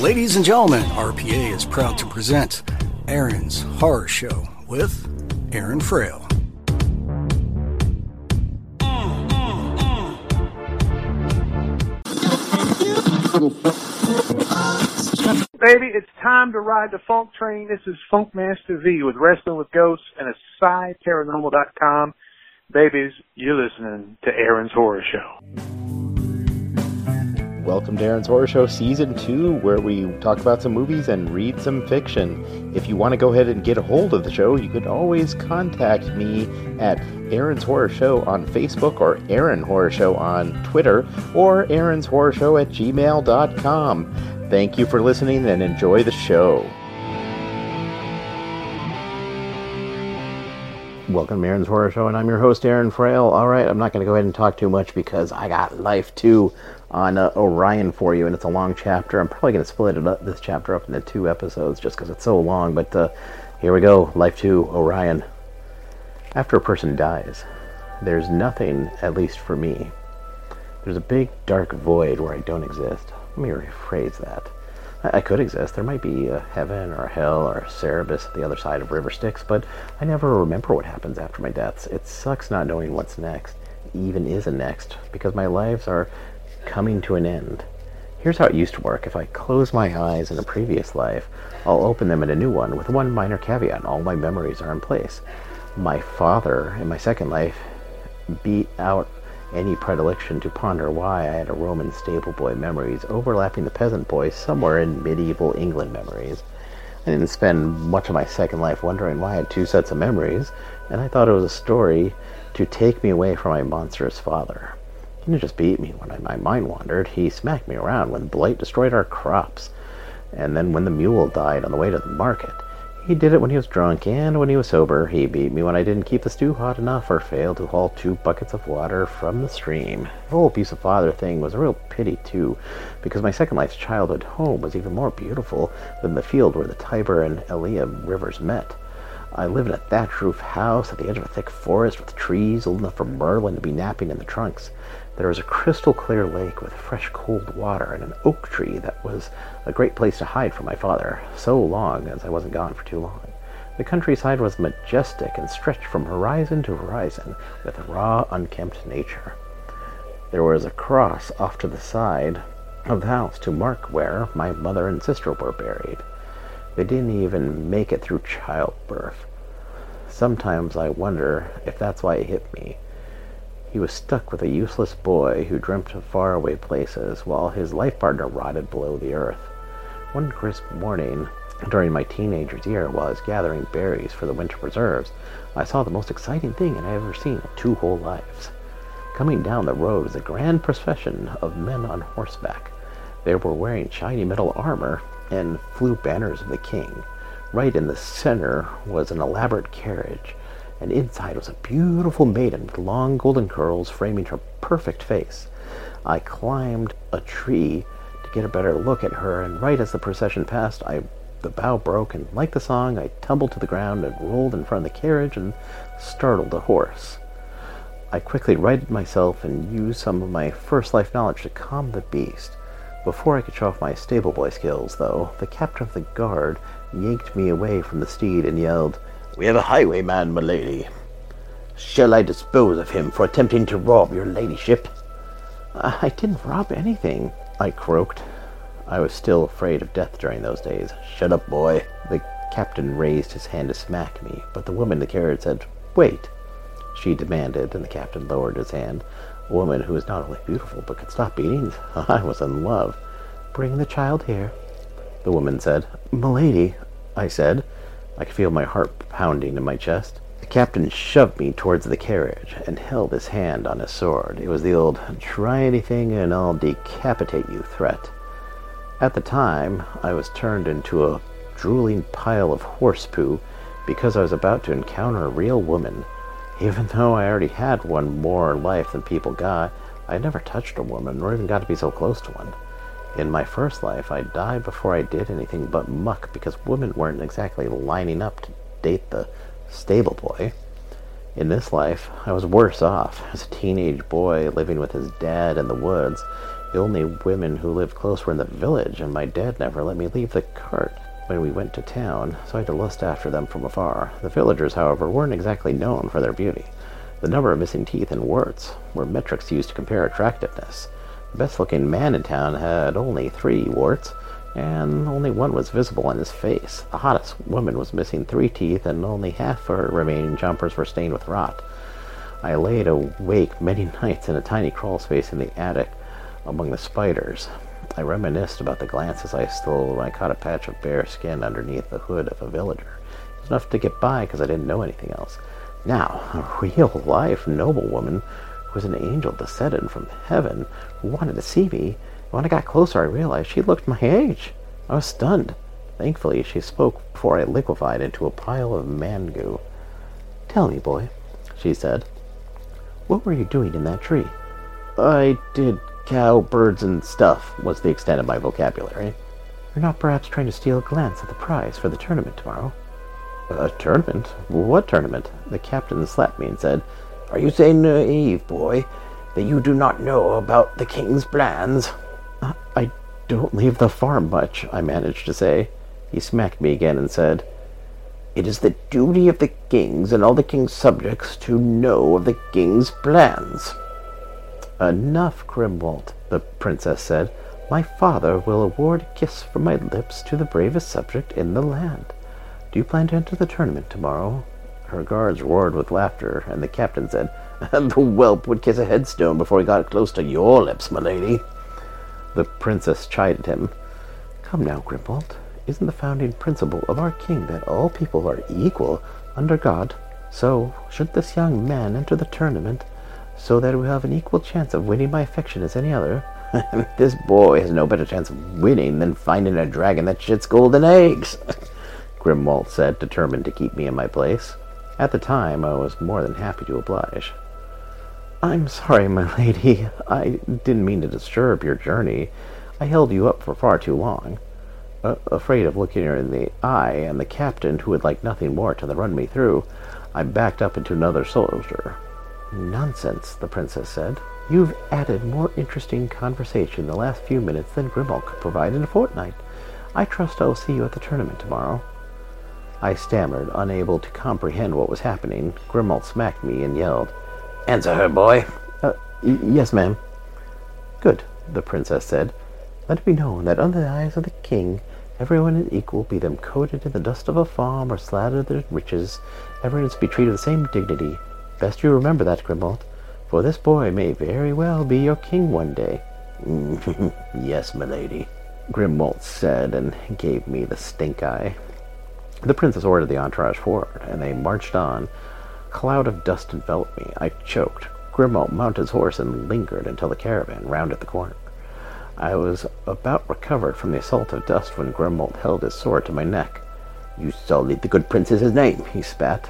Ladies and gentlemen, RPA is proud to present Aaron's Horror Show with Aaron Frail. Baby, it's time to ride the funk train. This is Funkmaster V with Wrestling with Ghosts and AsideParanormal.com. Babies, you're listening to Aaron's Horror Show. Welcome to Aaron's Horror Show Season 2, where we talk about some movies and read some fiction. If you want to go ahead and get a hold of the show, you can always contact me at Aaron's Horror Show on Facebook or Aaron Horror Show on Twitter or Aaron's Horror Show at gmail.com. Thank you for listening and enjoy the show. Welcome to Aaron's Horror Show, and I'm your host, Aaron Frail. All right, I'm not going to go ahead and talk too much because I got Life 2 on uh, Orion for you, and it's a long chapter. I'm probably going to split it up, this chapter up into two episodes just because it's so long, but uh, here we go Life 2 Orion. After a person dies, there's nothing, at least for me. There's a big dark void where I don't exist. Let me rephrase that. I, I could exist. There might be a heaven or a hell or a Cerberus at the other side of River Styx, but I never remember what happens after my deaths. It sucks not knowing what's next, even is a next, because my lives are coming to an end. Here's how it used to work. If I close my eyes in a previous life, I'll open them in a new one with one minor caveat. All my memories are in place. My father, in my second life, beat out any predilection to ponder why I had a Roman stable boy memories overlapping the peasant boy somewhere in medieval England memories. I didn't spend much of my second life wondering why I had two sets of memories, and I thought it was a story to take me away from my monstrous father. He didn't just beat me when I, my mind wandered, he smacked me around when blight destroyed our crops. And then when the mule died on the way to the market, he did it when he was drunk and when he was sober. He beat me when I didn't keep the stew hot enough or failed to haul two buckets of water from the stream. The whole abusive father thing was a real pity, too, because my second life's childhood home was even more beautiful than the field where the Tiber and Allia rivers met. I lived in a thatch roof house at the edge of a thick forest with trees old enough for Merlin to be napping in the trunks. There was a crystal clear lake with fresh cold water and an oak tree that was a great place to hide from my father, so long as I wasn't gone for too long. The countryside was majestic and stretched from horizon to horizon with raw, unkempt nature. There was a cross off to the side of the house to mark where my mother and sister were buried. They didn't even make it through childbirth. Sometimes I wonder if that's why it hit me. He was stuck with a useless boy who dreamt of faraway places while his life partner rotted below the earth. One crisp morning during my teenager's year while I was gathering berries for the winter preserves, I saw the most exciting thing I had ever seen in two whole lives. Coming down the road was a grand procession of men on horseback. They were wearing shiny metal armor and flew banners of the king. Right in the center was an elaborate carriage and inside was a beautiful maiden with long golden curls framing her perfect face. I climbed a tree to get a better look at her, and right as the procession passed, I the bough broke, and like the song, I tumbled to the ground and rolled in front of the carriage and startled the horse. I quickly righted myself and used some of my first life knowledge to calm the beast. Before I could show off my stable boy skills, though, the captain of the guard yanked me away from the steed and yelled, we have a highwayman, my lady. Shall I dispose of him for attempting to rob your ladyship? I didn't rob anything, I croaked. I was still afraid of death during those days. Shut up, boy. The captain raised his hand to smack me, but the woman in the carriage said, Wait. She demanded, and the captain lowered his hand. A woman who was not only beautiful but could stop beating. I was in love. Bring the child here, the woman said. Milady, I said. I could feel my heart pounding in my chest. The captain shoved me towards the carriage and held his hand on his sword. It was the old try anything and I'll decapitate you threat. At the time, I was turned into a drooling pile of horse poo because I was about to encounter a real woman. Even though I already had one more life than people got, I had never touched a woman or even got to be so close to one. In my first life, I died before I did anything but muck because women weren't exactly lining up to date the stable boy. In this life, I was worse off. As a teenage boy living with his dad in the woods, the only women who lived close were in the village, and my dad never let me leave the cart when we went to town, so I had to lust after them from afar. The villagers, however, weren't exactly known for their beauty. The number of missing teeth and warts were metrics used to compare attractiveness. Best looking man in town had only three warts, and only one was visible on his face. The hottest woman was missing three teeth, and only half her remaining jumpers were stained with rot. I laid awake many nights in a tiny crawl space in the attic among the spiders. I reminisced about the glances I stole when I caught a patch of bare skin underneath the hood of a villager. It was enough to get by because I didn't know anything else. Now, a real life noblewoman was an angel descended from heaven who wanted to see me. When I got closer, I realized she looked my age. I was stunned. Thankfully, she spoke before I liquefied into a pile of man goo. Tell me, boy, she said, what were you doing in that tree? I did cow, birds, and stuff was the extent of my vocabulary. You're not perhaps trying to steal a glance at the prize for the tournament tomorrow? A tournament? What tournament? The captain slapped me and said, Are you saying naive, boy, that you do not know about the king's plans? Uh, I don't leave the farm much, I managed to say. He smacked me again and said, It is the duty of the kings and all the king's subjects to know of the king's plans. Enough, Grimwald, the princess said. My father will award a kiss from my lips to the bravest subject in the land. Do you plan to enter the tournament tomorrow? Her guards roared with laughter, and the captain said, The whelp would kiss a headstone before he got close to your lips, my lady. The princess chided him. Come now, Grimwald. Isn't the founding principle of our king that all people are equal under God? So, should this young man enter the tournament, so that we have an equal chance of winning my affection as any other. this boy has no better chance of winning than finding a dragon that shits golden eggs, Grimwald said, determined to keep me in my place. At the time, I was more than happy to oblige. I'm sorry, my lady. I didn't mean to disturb your journey. I held you up for far too long. Uh, afraid of looking her in the eye, and the captain, who would like nothing more to run me through, I backed up into another soldier. Nonsense, the princess said. You've added more interesting conversation in the last few minutes than Grimwald could provide in a fortnight. I trust I'll see you at the tournament tomorrow. I stammered, unable to comprehend what was happening. Grimwald smacked me and yelled, Answer her, boy. Uh, y- yes, ma'am. Good, the princess said. Let it be known that under the eyes of the king, everyone is equal, be them coated in the dust of a farm or slathered in riches. Everyone is to be treated with the same dignity. Best you remember that, Grimwald, for this boy may very well be your king one day. yes, milady, Grimwald said, and gave me the stink eye. The princess ordered the entourage forward, and they marched on. A cloud of dust enveloped me. I choked. Grimwald mounted his horse and lingered until the caravan rounded the corner. I was about recovered from the assault of dust when Grimwald held his sword to my neck. You sullied the good princess's name, he spat.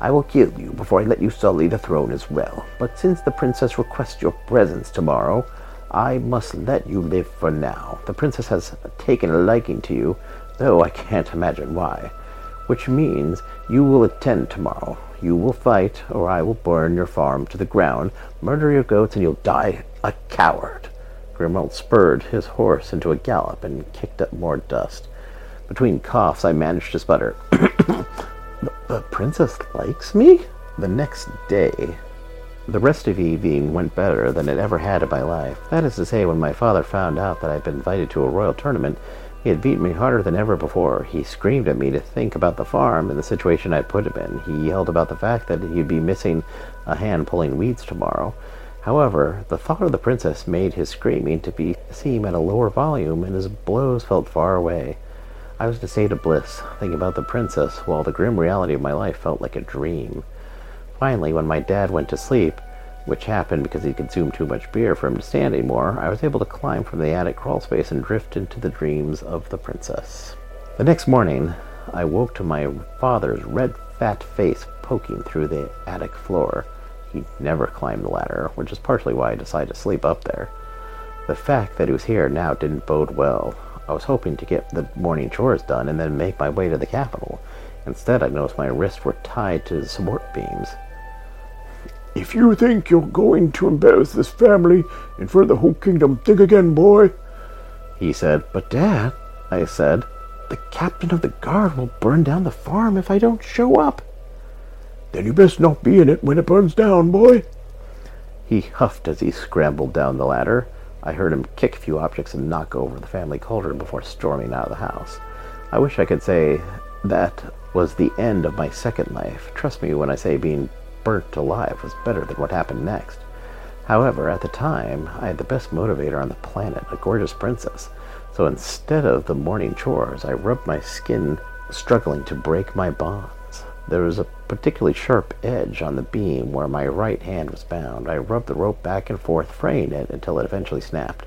I will kill you before I let you sully the throne as well. But since the princess requests your presence tomorrow, I must let you live for now. The princess has taken a liking to you, though I can't imagine why. Which means you will attend tomorrow. You will fight, or I will burn your farm to the ground, murder your goats, and you'll die a coward. Grimwald spurred his horse into a gallop and kicked up more dust. Between coughs, I managed to sputter. The princess likes me? The next day, the rest of evening went better than it ever had in my life. That is to say, when my father found out that I had been invited to a royal tournament, he had beaten me harder than ever before. He screamed at me to think about the farm and the situation I'd put him in. He yelled about the fact that he'd be missing a hand pulling weeds tomorrow. However, the thought of the princess made his screaming to be seem at a lower volume, and his blows felt far away. I was in a state of bliss, thinking about the princess, while the grim reality of my life felt like a dream. Finally, when my dad went to sleep, which happened because he consumed too much beer for him to stand anymore, I was able to climb from the attic crawl space and drift into the dreams of the princess. The next morning, I woke to my father's red, fat face poking through the attic floor. He never climbed the ladder, which is partially why I decided to sleep up there. The fact that he was here now didn't bode well. I was hoping to get the morning chores done and then make my way to the capital. Instead, I noticed my wrists were tied to the support beams. If you think you're going to embarrass this family in front of the whole kingdom, think again, boy. He said, But, Dad, I said, the captain of the guard will burn down the farm if I don't show up. Then you best not be in it when it burns down, boy. He huffed as he scrambled down the ladder. I heard him kick a few objects and knock over the family cauldron before storming out of the house. I wish I could say that was the end of my second life. Trust me when I say being burnt alive was better than what happened next. However, at the time, I had the best motivator on the planet, a gorgeous princess. So instead of the morning chores, I rubbed my skin, struggling to break my bonds. There was a particularly sharp edge on the beam where my right hand was bound. I rubbed the rope back and forth, fraying it until it eventually snapped.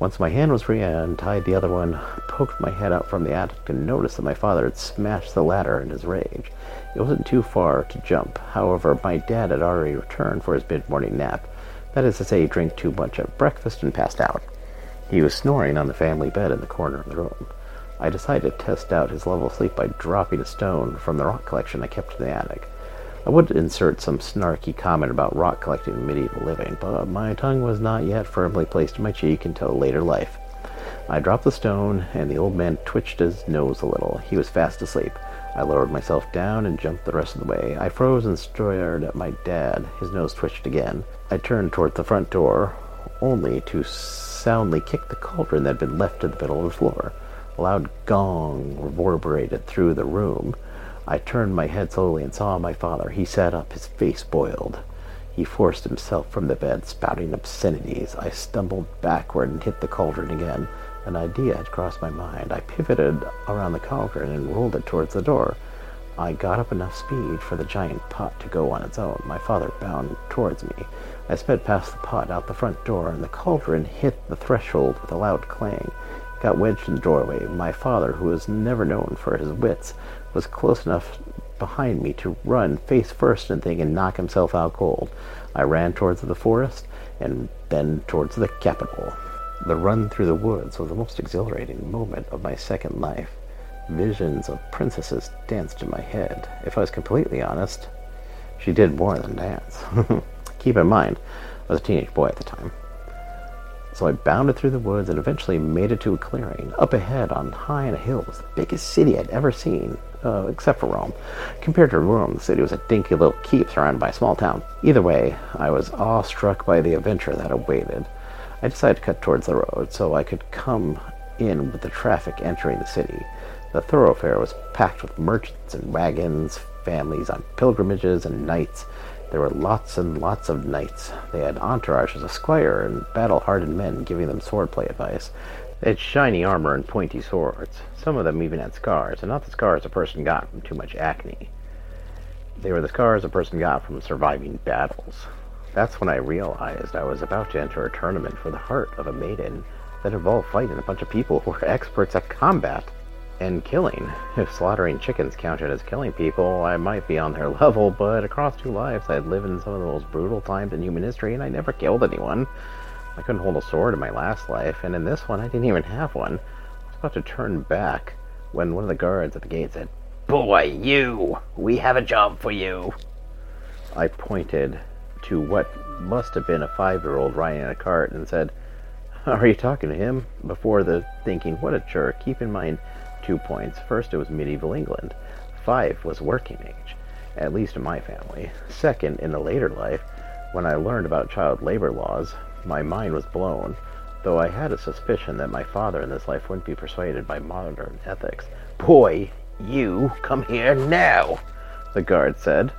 Once my hand was free, I untied the other one, poked my head out from the attic, and noticed that my father had smashed the ladder in his rage. It wasn't too far to jump. However, my dad had already returned for his mid-morning nap. That is to say, he drank too much at breakfast and passed out. He was snoring on the family bed in the corner of the room. I decided to test out his level of sleep by dropping a stone from the rock collection I kept in the attic. I would insert some snarky comment about rock collecting and medieval living, but my tongue was not yet firmly placed in my cheek until later life. I dropped the stone, and the old man twitched his nose a little. He was fast asleep. I lowered myself down and jumped the rest of the way. I froze and stared at my dad. His nose twitched again. I turned toward the front door, only to soundly kick the cauldron that had been left in the middle of the floor. A loud gong reverberated through the room. I turned my head slowly and saw my father. He sat up, his face boiled. He forced himself from the bed, spouting obscenities. I stumbled backward and hit the cauldron again. An idea had crossed my mind. I pivoted around the cauldron and rolled it towards the door. I got up enough speed for the giant pot to go on its own. My father bounded towards me. I sped past the pot, out the front door, and the cauldron hit the threshold with a loud clang. It got wedged in the doorway. My father, who was never known for his wits, was close enough behind me to run face first and think and knock himself out cold. I ran towards the forest and then towards the capital. The run through the woods was the most exhilarating moment of my second life. Visions of princesses danced in my head. If I was completely honest, she did more than dance. Keep in mind, I was a teenage boy at the time. So I bounded through the woods and eventually made it to a clearing. Up ahead, on high in a hill, was the biggest city I'd ever seen, uh, except for Rome. Compared to Rome, the city was a dinky little keep surrounded by a small town. Either way, I was awestruck by the adventure that awaited. I decided to cut towards the road so I could come in with the traffic entering the city. The thoroughfare was packed with merchants and wagons, families on pilgrimages, and knights. There were lots and lots of knights. They had entourages of squire and battle-hardened men giving them swordplay advice. They had shiny armor and pointy swords. Some of them even had scars, and not the scars a person got from too much acne. They were the scars a person got from surviving battles. That's when I realized I was about to enter a tournament for the heart of a maiden that involved fighting a bunch of people who were experts at combat and killing. If slaughtering chickens counted as killing people, I might be on their level, but across two lives, I'd lived in some of the most brutal times in human history, and I never killed anyone. I couldn't hold a sword in my last life, and in this one, I didn't even have one. I was about to turn back when one of the guards at the gate said, Boy, you! We have a job for you! I pointed to what must have been a five-year-old riding in a cart and said, Are you talking to him? Before the thinking, what a jerk. Keep in mind two points. First, it was medieval England. Five was working age. at least in my family. Second, in a later life, when I learned about child labor laws, my mind was blown, though I had a suspicion that my father in this life wouldn't be persuaded by modern ethics. Boy, you come here now, the guard said.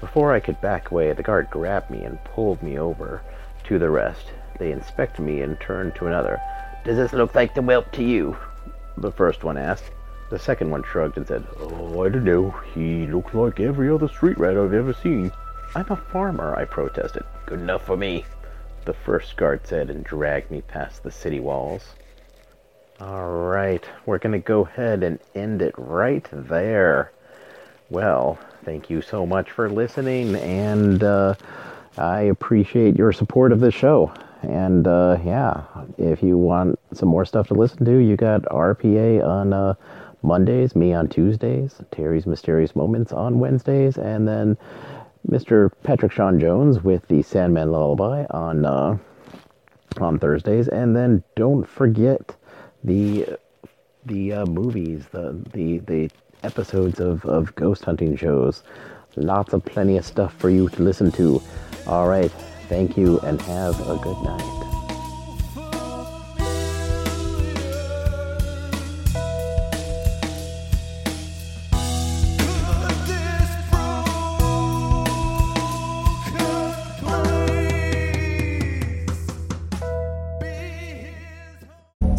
Before I could back away, the guard grabbed me and pulled me over to the rest. They inspected me and turned to another. Does this look like the whelp to you? The first one asked. The second one shrugged and said, Oh, I don't know. He looks like every other street rat I've ever seen. I'm a farmer, I protested. Good enough for me, the first guard said and dragged me past the city walls. All right, we're going to go ahead and end it right there. Well, thank you so much for listening, and uh, I appreciate your support of the show. And uh, yeah, if you want some more stuff to listen to, you got RPA on uh, Mondays, me on Tuesdays, Terry's Mysterious Moments on Wednesdays, and then Mr. Patrick Sean Jones with the Sandman Lullaby on uh, on Thursdays, and then don't forget the the uh, movies, the the the episodes of, of ghost hunting shows. Lots of plenty of stuff for you to listen to. All right, thank you, and have a good night.